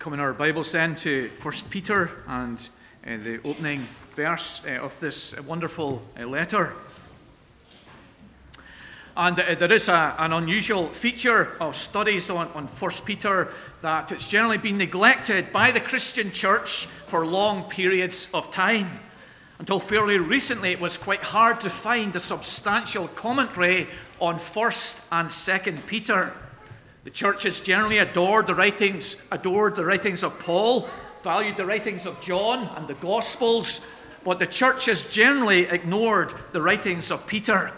come in our Bibles then to 1 Peter and uh, the opening verse uh, of this wonderful uh, letter. And uh, there is a, an unusual feature of studies on, on 1 Peter that it's generally been neglected by the Christian church for long periods of time. Until fairly recently, it was quite hard to find a substantial commentary on 1st and 2nd Peter. The church has generally adored the writings, adored the writings of Paul, valued the writings of John and the Gospels, but the church has generally ignored the writings of Peter.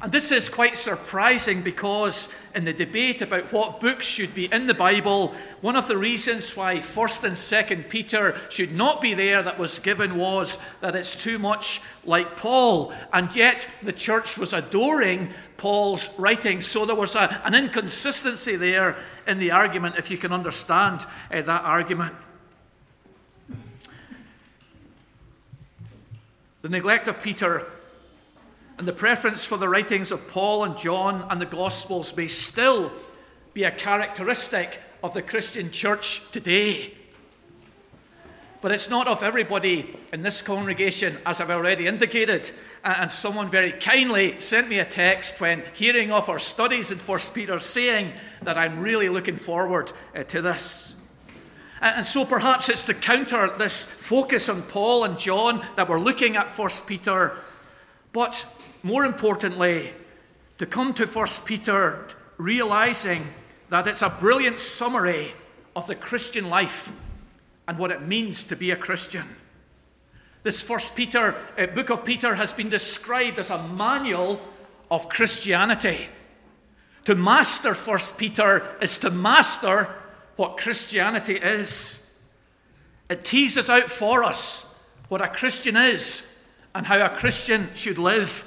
And this is quite surprising because in the debate about what books should be in the Bible, one of the reasons why 1st and 2nd Peter should not be there that was given was that it's too much like Paul. And yet the church was adoring Paul's writings. So there was a, an inconsistency there in the argument, if you can understand uh, that argument. The neglect of Peter and the preference for the writings of Paul and John and the Gospels may still be a characteristic of the Christian church today. But it's not of everybody in this congregation, as I've already indicated. And someone very kindly sent me a text when hearing of our studies in 1 Peter saying that I'm really looking forward uh, to this. And so perhaps it's to counter this focus on Paul and John that we're looking at 1 Peter. But more importantly, to come to 1 Peter realizing that it's a brilliant summary of the Christian life and what it means to be a Christian. This First Peter, uh, book of Peter, has been described as a manual of Christianity. To master First Peter is to master what Christianity is. It teases out for us what a Christian is and how a Christian should live.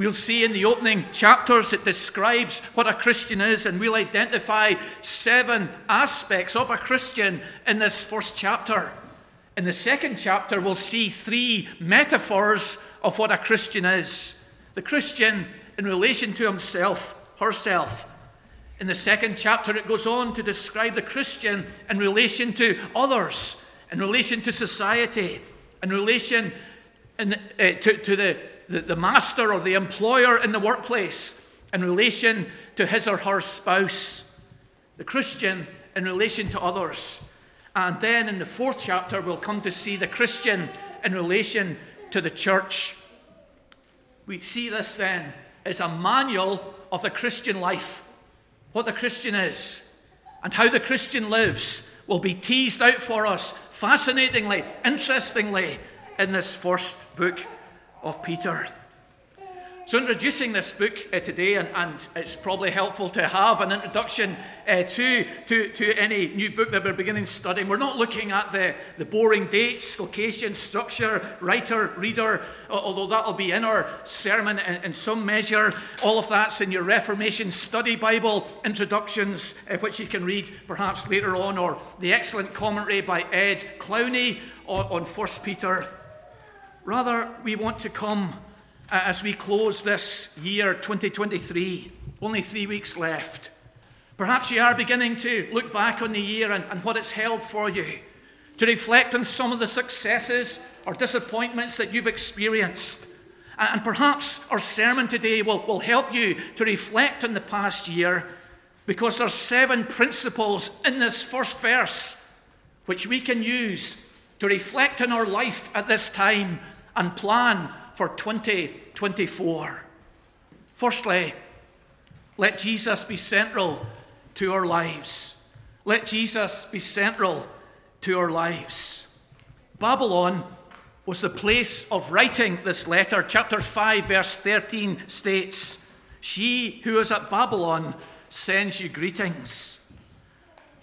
We'll see in the opening chapters it describes what a Christian is, and we'll identify seven aspects of a Christian in this first chapter. In the second chapter, we'll see three metaphors of what a Christian is the Christian in relation to himself, herself. In the second chapter, it goes on to describe the Christian in relation to others, in relation to society, in relation in the, uh, to, to the the, the master or the employer in the workplace in relation to his or her spouse, the Christian in relation to others. And then in the fourth chapter, we'll come to see the Christian in relation to the church. We see this then as a manual of the Christian life, what the Christian is, and how the Christian lives will be teased out for us fascinatingly, interestingly, in this first book of Peter. So, introducing this book uh, today, and, and, it's probably helpful to have an introduction uh, to, to, to any new book that we're beginning studying. We're not looking at the, the boring dates, location, structure, writer, reader, although that'll be in our sermon in, in some measure. All of that's in your Reformation Study Bible introductions, uh, which you can read perhaps later on, or the excellent commentary by Ed Clowney on, on 1 Peter Rather, we want to come uh, as we close this year 2023, only three weeks left. Perhaps you are beginning to look back on the year and, and what it's held for you, to reflect on some of the successes or disappointments that you've experienced. And perhaps our sermon today will, will help you to reflect on the past year because there are seven principles in this first verse which we can use to reflect on our life at this time and plan for 2024. Firstly, let Jesus be central to our lives. Let Jesus be central to our lives. Babylon was the place of writing this letter. Chapter 5, verse 13 states, She who is at Babylon sends you greetings.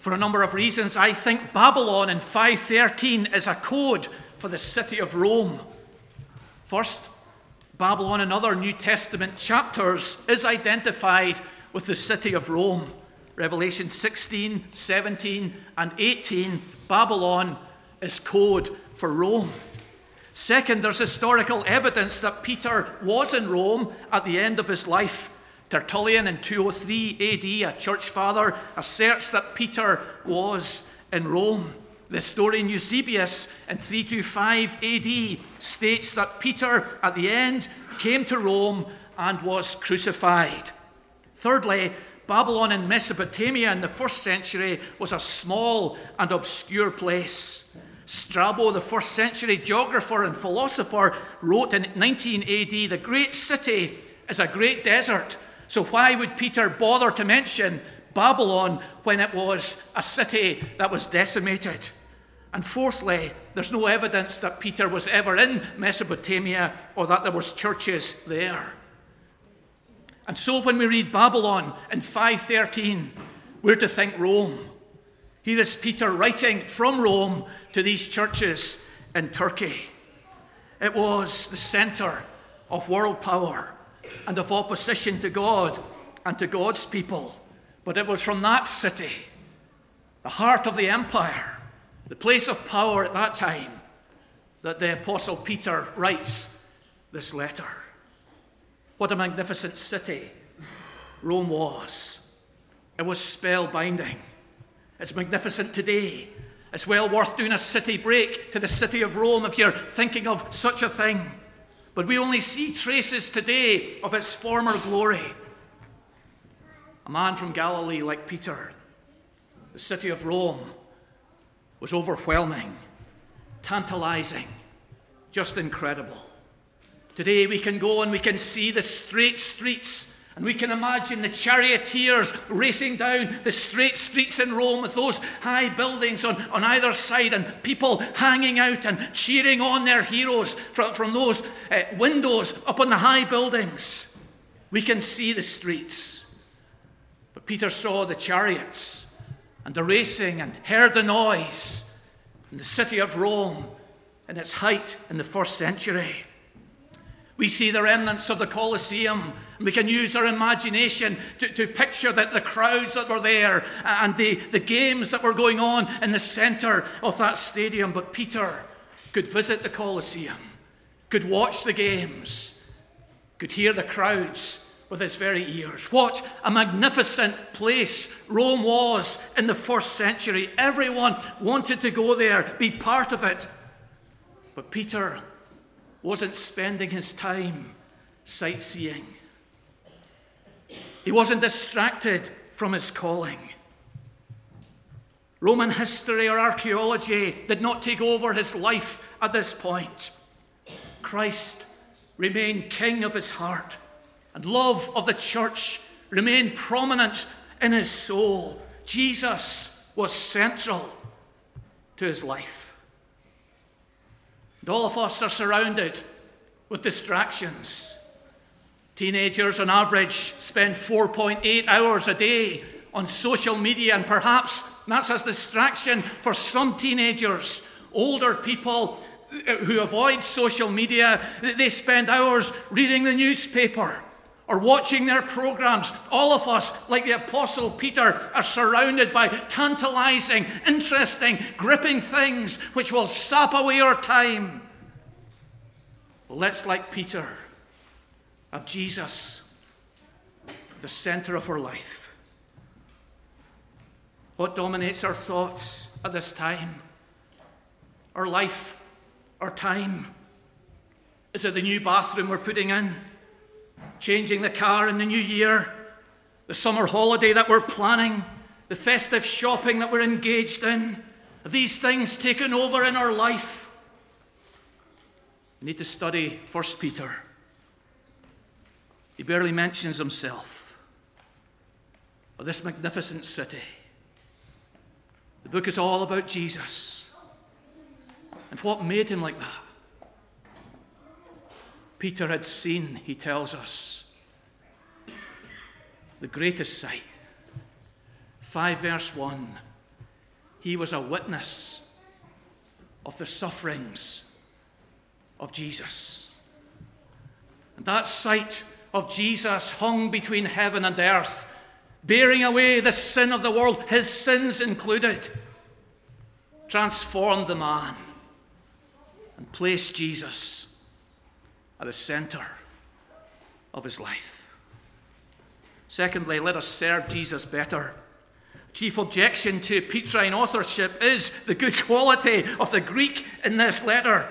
For a number of reasons, I think Babylon in 513 is a code for the city of Rome. First, Babylon in other New Testament chapters is identified with the city of Rome. Revelation 16, 17, and 18, Babylon is code for Rome. Second, there's historical evidence that Peter was in Rome at the end of his life. Tertullian in 203 AD, a church father, asserts that Peter was in Rome. The historian Eusebius in 325 AD states that Peter, at the end, came to Rome and was crucified. Thirdly, Babylon in Mesopotamia in the first century was a small and obscure place. Strabo, the first century geographer and philosopher, wrote in 19 AD The great city is a great desert. So, why would Peter bother to mention Babylon when it was a city that was decimated? And fourthly, there's no evidence that Peter was ever in Mesopotamia or that there was churches there. And so when we read Babylon in 513, we're to think Rome. Here is Peter writing from Rome to these churches in Turkey. It was the center of world power and of opposition to God and to God's people. But it was from that city, the heart of the empire, the place of power at that time, that the Apostle Peter writes this letter. What a magnificent city Rome was. It was spellbinding. It's magnificent today. It's well worth doing a city break to the city of Rome if you're thinking of such a thing. But we only see traces today of its former glory. A man from Galilee like Peter, the city of Rome, was overwhelming, tantalizing, just incredible. Today we can go and we can see the straight streets and we can imagine the charioteers racing down the straight streets in Rome with those high buildings on, on either side and people hanging out and cheering on their heroes from, from those uh, windows up on the high buildings. We can see the streets. But Peter saw the chariots and the racing and heard the noise in the city of Rome in its height in the first century. We see the remnants of the Colosseum. We can use our imagination to, to picture that the crowds that were there uh, and the, the games that were going on in the center of that stadium. But Peter could visit the Colosseum, could watch the games, could hear the crowds with his very ears. What a magnificent place Rome was in the first century. Everyone wanted to go there, be part of it. But Peter wasn't spending his time sightseeing. He wasn't distracted from his calling. Roman history or archaeology did not take over his life at this point. Christ remained king of his heart, and love of the church remained prominent in his soul. Jesus was central to his life. And all of us are surrounded with distractions. Teenagers, on average, spend 4.8 hours a day on social media, and perhaps that's a distraction for some teenagers. Older people who avoid social media, they spend hours reading the newspaper or watching their programs. All of us, like the Apostle Peter, are surrounded by tantalizing, interesting, gripping things which will sap away our time. Well, let's, like Peter, have Jesus the center of our life. What dominates our thoughts at this time? Our life, our time? Is it the new bathroom we're putting in? Changing the car in the new year, the summer holiday that we're planning, the festive shopping that we're engaged in, these things taken over in our life. We need to study 1 Peter. He barely mentions himself or this magnificent city. The book is all about Jesus and what made him like that. Peter had seen, he tells us, the greatest sight. 5 verse 1 He was a witness of the sufferings of Jesus. And that sight of Jesus hung between heaven and earth, bearing away the sin of the world, his sins included, transformed the man and placed Jesus at the center of his life. Secondly, let us serve Jesus better. chief objection to Petrine authorship is the good quality of the Greek in this letter.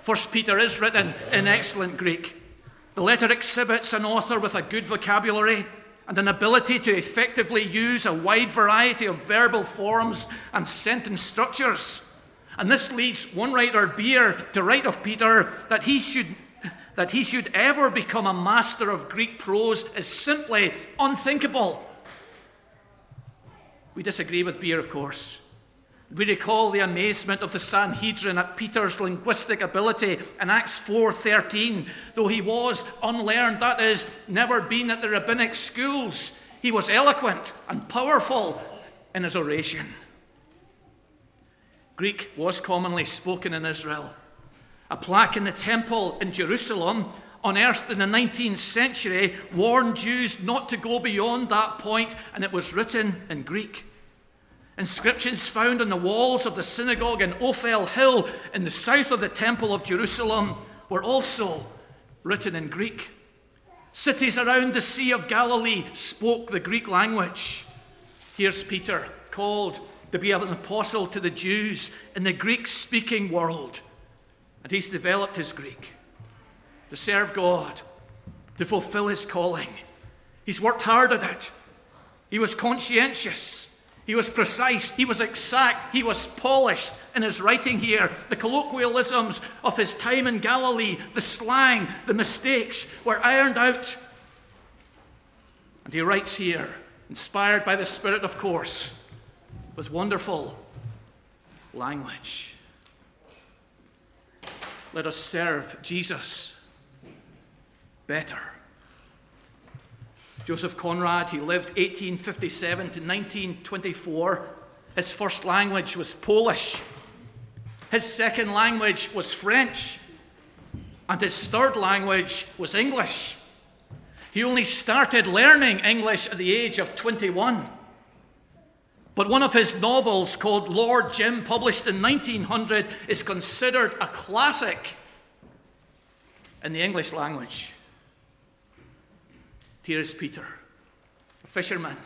First Peter is written in excellent Greek. The letter exhibits an author with a good vocabulary and an ability to effectively use a wide variety of verbal forms and sentence structures. And this leads one writer, Beare, to write of Peter that he should that he should ever become a master of Greek prose is simply unthinkable. We disagree with Beare, of course. We recall the amazement of the Sanhedrin at Peter's linguistic ability in Acts 4:13. Though he was unlearned, that is, never been at the rabbinic schools, he was eloquent and powerful in his oration. Greek was commonly spoken in Israel. A plaque in the temple in Jerusalem, unearthed in the 19th century, warned Jews not to go beyond that point, and it was written in Greek. Inscriptions found on the walls of the synagogue in Ophel Hill in the south of the Temple of Jerusalem were also written in Greek. Cities around the Sea of Galilee spoke the Greek language. Here's Peter, called to be an apostle to the Jews in the Greek speaking world. And he's developed his Greek to serve God, to fulfill his calling. He's worked hard at it. He was conscientious. He was precise. He was exact. He was polished in his writing here. The colloquialisms of his time in Galilee, the slang, the mistakes were ironed out. And he writes here, inspired by the Spirit, of course, with wonderful language. Let us serve Jesus better. Joseph Conrad, he lived 1857 to 1924. His first language was Polish. His second language was French. And his third language was English. He only started learning English at the age of 21. But one of his novels, called Lord Jim, published in 1900, is considered a classic in the English language. Here is Peter, a fisherman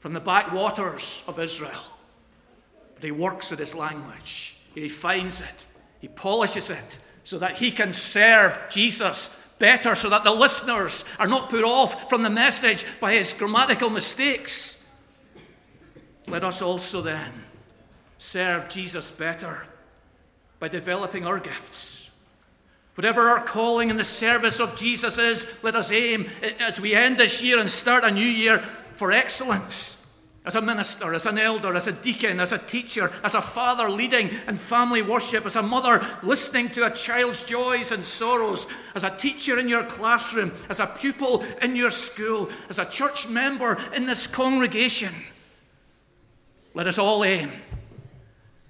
from the backwaters of Israel. But he works at his language, he refines it, he polishes it so that he can serve Jesus better, so that the listeners are not put off from the message by his grammatical mistakes. Let us also then serve Jesus better by developing our gifts. Whatever our calling in the service of Jesus is, let us aim as we end this year and start a new year for excellence. As a minister, as an elder, as a deacon, as a teacher, as a father leading in family worship, as a mother listening to a child's joys and sorrows, as a teacher in your classroom, as a pupil in your school, as a church member in this congregation. Let us all aim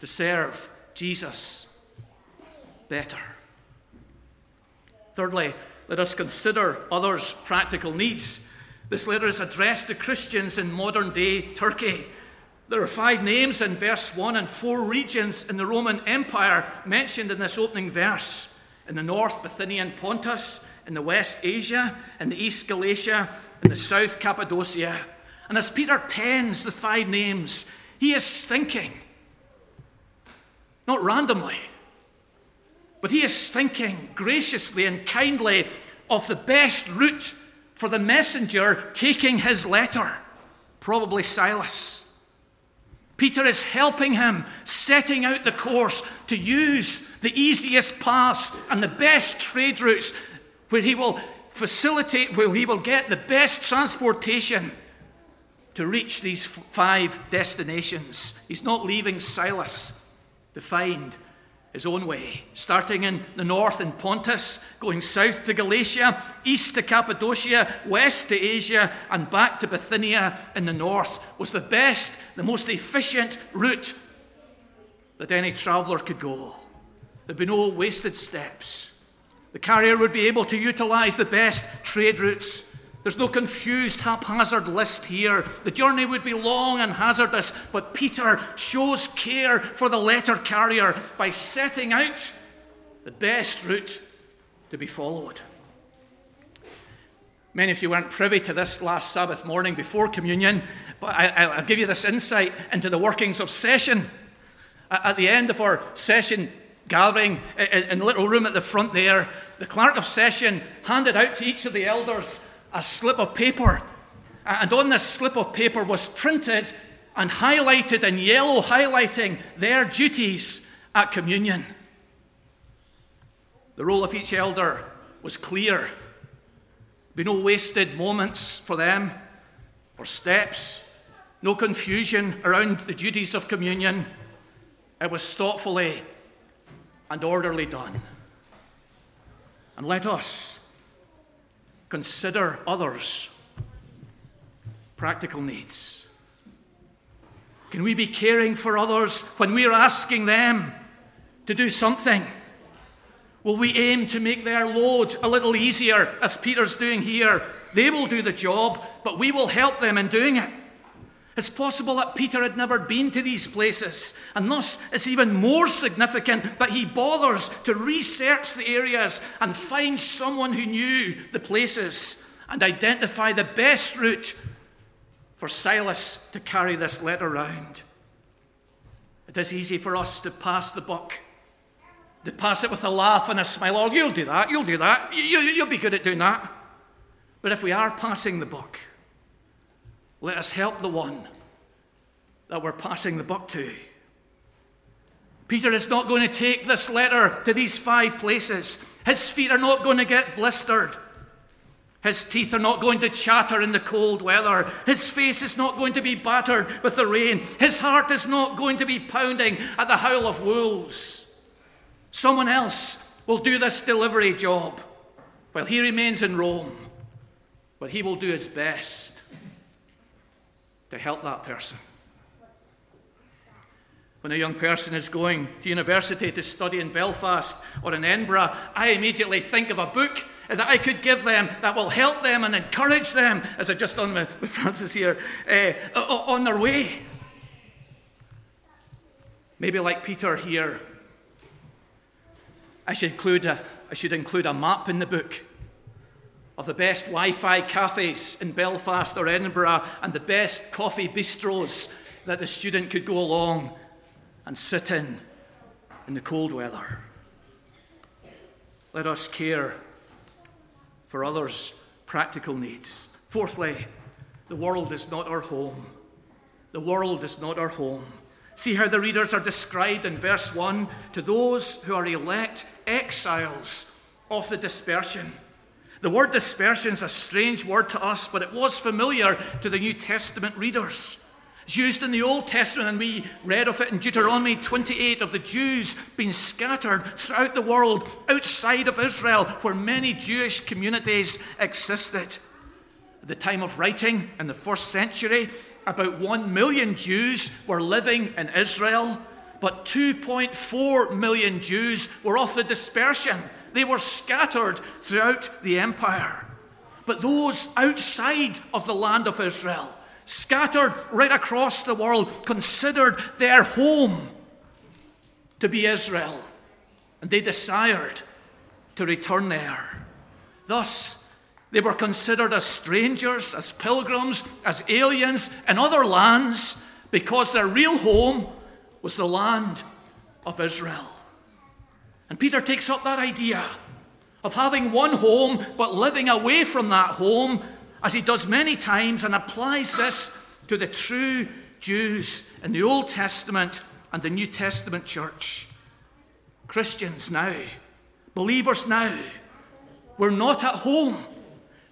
to serve Jesus better. Thirdly, let us consider others' practical needs. This letter is addressed to Christians in modern day Turkey. There are five names in verse 1 and four regions in the Roman Empire mentioned in this opening verse. In the north, Bithynia and Pontus. In the west, Asia. In the east, Galatia. In the south, Cappadocia. And as Peter pens the five names, he is thinking, not randomly, but he is thinking graciously and kindly of the best route for the messenger taking his letter, probably Silas. Peter is helping him, setting out the course to use the easiest paths and the best trade routes where he will facilitate, where he will get the best transportation to reach these five destinations. He's not leaving Silas to find his own way, starting in the north in Pontus, going south to Galatia, east to Cappadocia, west to Asia, and back to Bithynia in the north was the best, the most efficient route that any traveller could go. There'd be no wasted steps. The carrier would be able to utilize the best trade routes there's no confused, haphazard list here. The journey would be long and hazardous, but Peter shows care for the letter carrier by setting out the best route to be followed. Many of you weren't privy to this last Sabbath morning before communion, but I, will give you this insight into the workings of session. At the end of our session gathering in the little room at the front there, the clerk of session handed out to each of the elders a slip of paper. And on this slip of paper was printed and highlighted in yellow, highlighting their duties at communion. The role of each elder was clear be no wasted moments for them or steps, no confusion around the duties of communion. It was thoughtfully and orderly done. And let us consider others' practical needs. Can we be caring for others when we are asking them to do something? Will we aim to make their load a little easier, as Peter's doing here? They will do the job, but we will help them in doing it. It's possible that Peter had never been to these places, and thus it's even more significant that he bothers to research the areas and find someone who knew the places and identify the best route for Silas to carry this letter round. It is easy for us to pass the buck they pass it with a laugh and a smile. Oh, you'll do that, you'll do that, you'll be good at doing that. But if we are passing the buck, let us help the one that we're passing the buck to. Peter is not going to take this letter to these five places. His feet are not going to get blistered. His teeth are not going to chatter in the cold weather. His face is not going to be battered with the rain. His heart is not going to be pounding at the howl of wolves. Someone else will do this delivery job while he remains in Rome, but he will do his best to help that person. When a young person is going to university to study in Belfast or in Edinburgh, I immediately think of a book that I could give them that will help them and encourage them, as I've just done with Francis here, uh, on their way. Maybe like Peter here, I should include a, I should include a map in the book of the best Wi Fi cafes in Belfast or Edinburgh and the best coffee bistros that the student could go along and sit in in the cold weather. Let us care for others' practical needs. Fourthly, the world is not our home. The world is not our home. See how the readers are described in verse 1 to those who are elect exiles of the dispersion. The word dispersion is a strange word to us, but it was familiar to the New Testament readers. It's used in the Old Testament, and we read of it in Deuteronomy 28 of the Jews being scattered throughout the world outside of Israel, where many Jewish communities existed. At the time of writing in the first century, about 1 million Jews were living in Israel, but 2.4 million Jews were off the dispersion. They were scattered throughout the empire. But those outside of the land of Israel, scattered right across the world, considered their home to be Israel. And they desired to return there. Thus, they were considered as strangers, as pilgrims, as aliens in other lands because their real home was the land of Israel. And Peter takes up that idea of having one home but living away from that home, as he does many times, and applies this to the true Jews in the Old Testament and the New Testament church. Christians now, believers now, we're not at home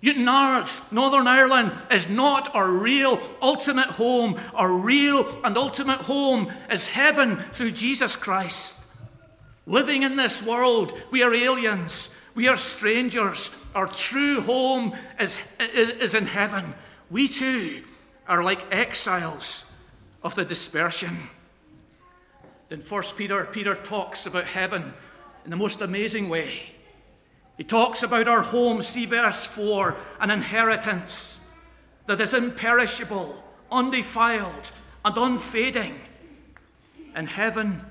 Newtownards, Northern Ireland, is not our real ultimate home. Our real and ultimate home is heaven through Jesus Christ. Living in this world, we are aliens, we are strangers. Our true home is, is in heaven. We too are like exiles of the dispersion. In 1 Peter, Peter talks about heaven in the most amazing way. He talks about our home, see verse 4, an inheritance that is imperishable, undefiled, and unfading in heaven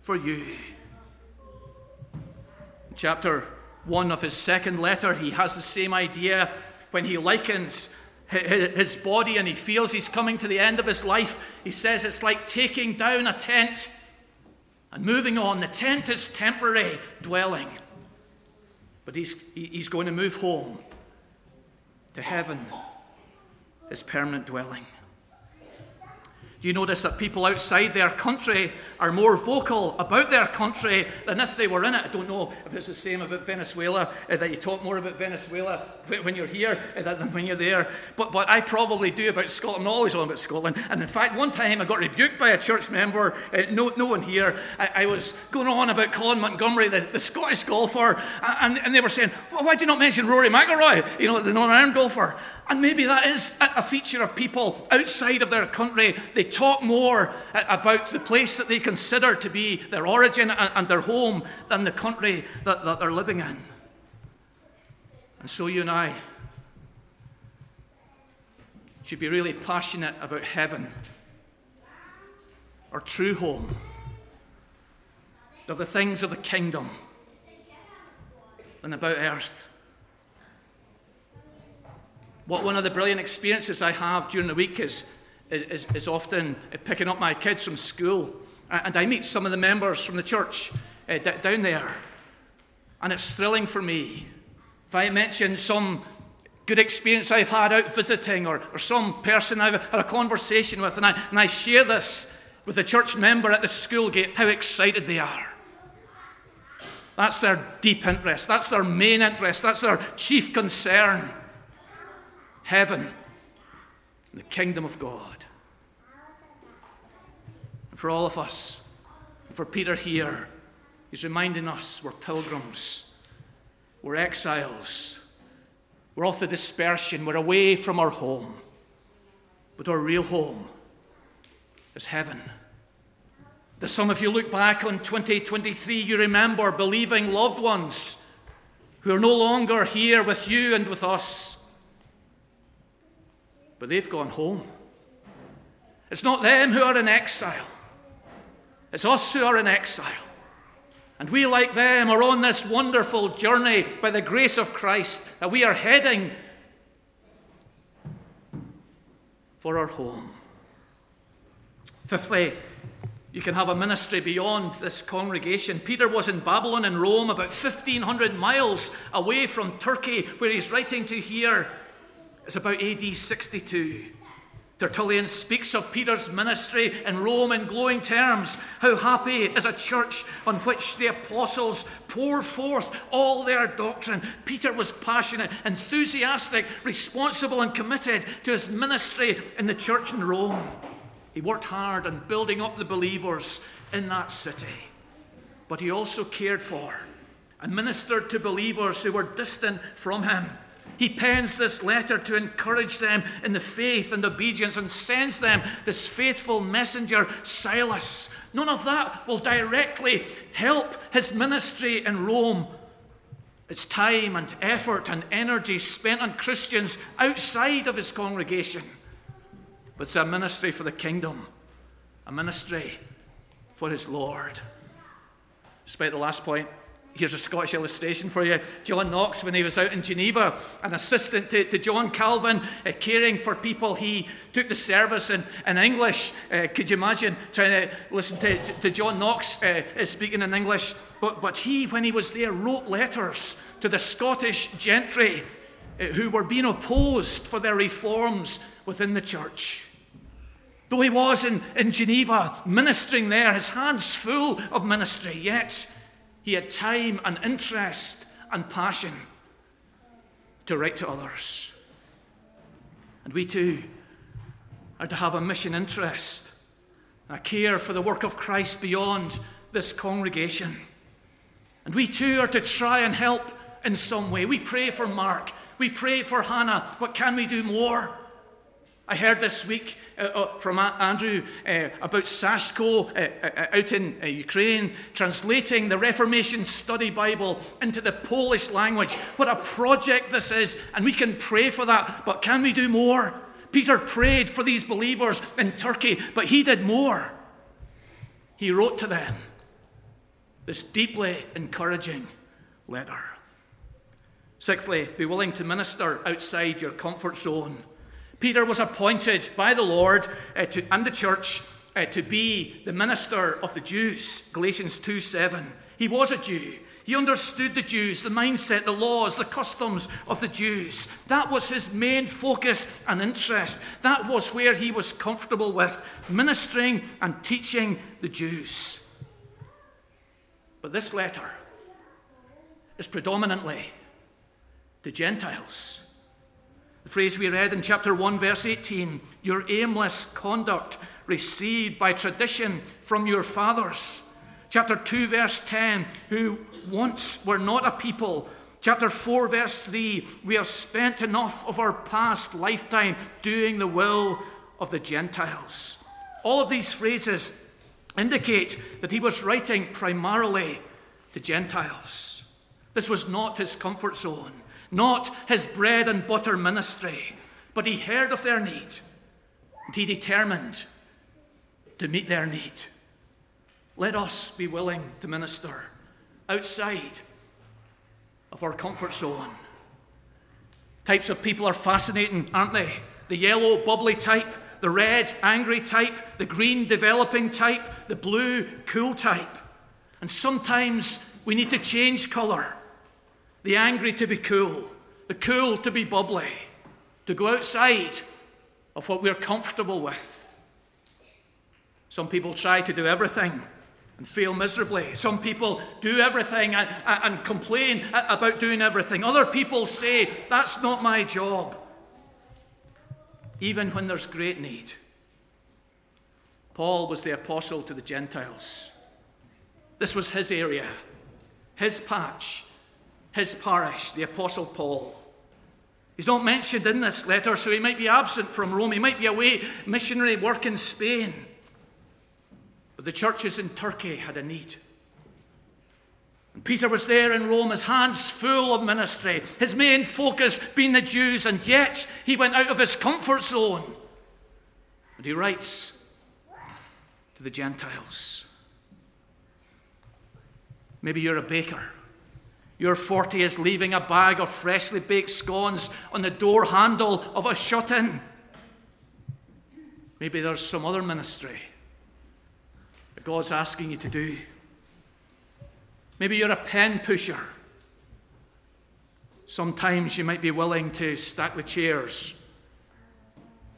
for you. Chapter 1 of his second letter, he has the same idea when he likens his body and he feels he's coming to the end of his life, he says it's like taking down a tent and moving on. The tent is temporary dwelling, but he's, he's going to move home to heaven, his permanent dwelling. Do you notice that people outside their country are more vocal about their country than if they were in it? I don't know if it's the same about Venezuela, uh, that you talk more about Venezuela when you're here uh, than when you're there. But, but I probably do about Scotland. I'm always on about Scotland. And in fact, one time I got rebuked by a church member, uh, no, no one here. I, I, was going on about Colin Montgomerie, the, the Scottish golfer, and, and they were saying, well, why do you not mention Rory McIlroy, you know, the Northern Ireland golfer? And maybe that is a feature of people outside of their country. They talk more about the place that they consider to be their origin and their home than the country that, they're living in. And so you and I should be really passionate about heaven, our true home, of the things of the kingdom, than about earth. What one of the brilliant experiences I have during the week is, is, is often picking up my kids from school. And I meet some of the members from the church uh, down there. And it's thrilling for me. If I mention some good experience I've had out visiting or, or some person I've had a conversation with, and I, and I share this with a church member at the school gate, how excited they are. That's their deep interest. That's their main interest. That's their chief concern heaven, the kingdom of God. For all of us, for Peter here, he's reminding us we're pilgrims, we're exiles, we're off the dispersion, we're away from our home. But our real home is heaven. That some of you look back on 2023, you remember believing loved ones who are no longer here with you and with us but they've gone home. It's not them who are in exile, it's us who are in exile. And we, like them, are on this wonderful journey by the grace of Christ that we are heading for our home. Fifthly, you can have a ministry beyond this congregation. Peter was in Babylon and Rome, about 1,500 miles away from Turkey, where he's writing to here it's about AD 62. Tertullian speaks of Peter's ministry in Rome in glowing terms. How happy is a church on which the apostles pour forth all their doctrine. Peter was passionate, enthusiastic, responsible, and committed to his ministry in the church in Rome. He worked hard on building up the believers in that city. But he also cared for and ministered to believers who were distant from him. He pens this letter to encourage them in the faith and obedience and sends them this faithful messenger, Silas. None of that will directly help his ministry in Rome. It's time and effort and energy spent on Christians outside of his congregation. But it's a ministry for the kingdom, a ministry for his Lord. Despite the last point, Here's a Scottish illustration for you. John Knox, when he was out in Geneva, an assistant to, to John Calvin, uh, caring for people, he took the service in, in English. Uh, could you imagine trying to listen to, to, to John Knox uh, speaking in English? But, but he, when he was there, wrote letters to the Scottish gentry uh, who were being opposed for their reforms within the church. Though he was in, in Geneva ministering there, his hands full of ministry, yet he had time and interest and passion to write to others. And we too are to have a mission interest, a care for the work of Christ beyond this congregation. And we too are to try and help in some way. We pray for Mark, we pray for Hannah, but can we do more? I heard this week uh, uh, from Andrew uh, about Sashko uh, uh, out in uh, Ukraine, translating the Reformation Study Bible into the Polish language. What a project this is, and we can pray for that, but can we do more? Peter prayed for these believers in Turkey, but he did more. He wrote to them this deeply encouraging letter. Sixthly, be willing to minister outside your comfort zone. Peter was appointed by the Lord uh, to, and the church uh, to be the minister of the Jews. Galatians 2 7. He was a Jew. He understood the Jews, the mindset, the laws, the customs of the Jews. That was his main focus and interest. That was where he was comfortable with, ministering and teaching the Jews. But this letter is predominantly to Gentiles. The phrase we read in chapter 1, verse 18 your aimless conduct received by tradition from your fathers. Chapter 2, verse 10 who once were not a people. Chapter 4, verse 3 we have spent enough of our past lifetime doing the will of the Gentiles. All of these phrases indicate that he was writing primarily to Gentiles. This was not his comfort zone, not his bread and butter ministry, but he heard of their need and he determined to meet their need. Let us be willing to minister outside of our comfort zone. Types of people are fascinating, aren't they? The yellow, bubbly type, the red, angry type, the green, developing type, the blue, cool type. And sometimes we need to change colour. The angry to be cool, the cool to be bubbly, to go outside of what we're comfortable with. Some people try to do everything and fail miserably. Some people do everything and, and, complain about doing everything. Other people say, That's not my job. Even when there's great need. Paul was the apostle to the Gentiles. This was his area, his patch, his parish, the apostle Paul. He's not mentioned in this letter, so he might be absent from Rome. He might be away missionary work in Spain. But the churches in Turkey had a need. And Peter was there in Rome, his hands full of ministry, his main focus being the Jews, and yet he went out of his comfort zone. And he writes to the Gentiles. Maybe you're a baker. Your 40 is leaving a bag of freshly baked scones on the door handle of a shut in. Maybe there's some other ministry that God's asking you to do. Maybe you're a pen pusher. Sometimes you might be willing to stack the chairs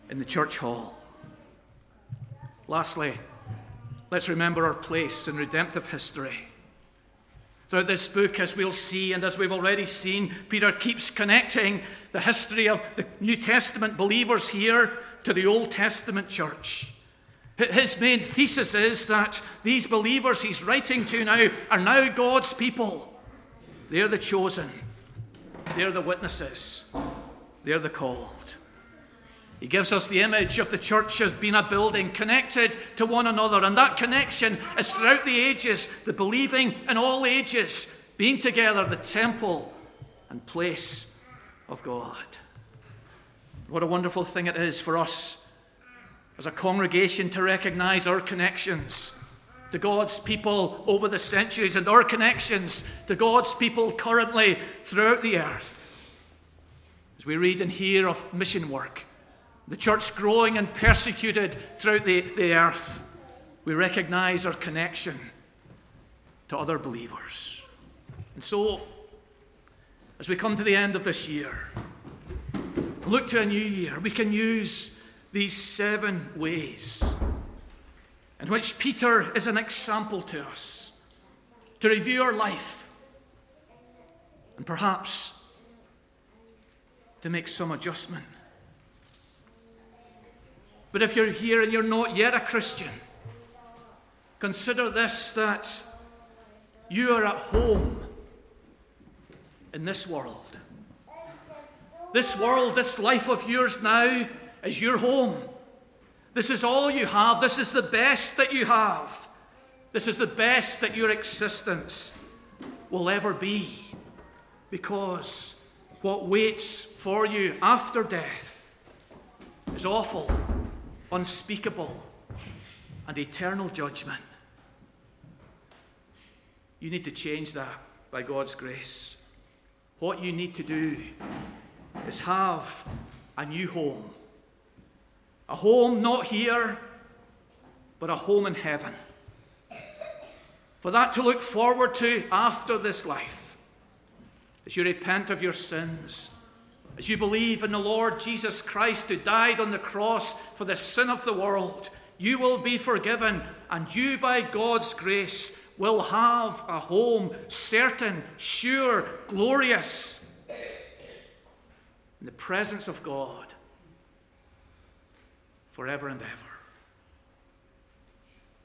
in the church hall. Lastly, let's remember our place in redemptive history. Throughout this book, as we'll see, and as we've already seen, Peter keeps connecting the history of the New Testament believers here to the Old Testament church. His main thesis is that these believers he's writing to now are now God's people. They're the chosen, they're the witnesses, they're the called. He gives us the image of the church as being a building connected to one another, and that connection is throughout the ages, the believing in all ages, being together, the temple and place of God. What a wonderful thing it is for us as a congregation to recognize our connections to God's people over the centuries and our connections to God's people currently throughout the earth. As we read and hear of mission work, the church growing and persecuted throughout the, the earth, we recognize our connection to other believers. And so, as we come to the end of this year, look to a new year, we can use these seven ways in which Peter is an example to us to review our life and perhaps to make some adjustment. But if you're here and you're not yet a Christian, consider this that you are at home in this world. This world, this life of yours now, is your home. This is all you have. This is the best that you have. This is the best that your existence will ever be. Because what waits for you after death is awful, unspeakable, and eternal judgment. You need to change that by God's grace. what you need to do is have a new home. A home not here, but a home in heaven. For that to look forward to after this life, as you repent of your sins, as you believe in the Lord Jesus Christ who died on the cross for the sin of the world, you will be forgiven, and you, by God's grace, will have a home certain, sure, glorious, in the presence of God forever and ever.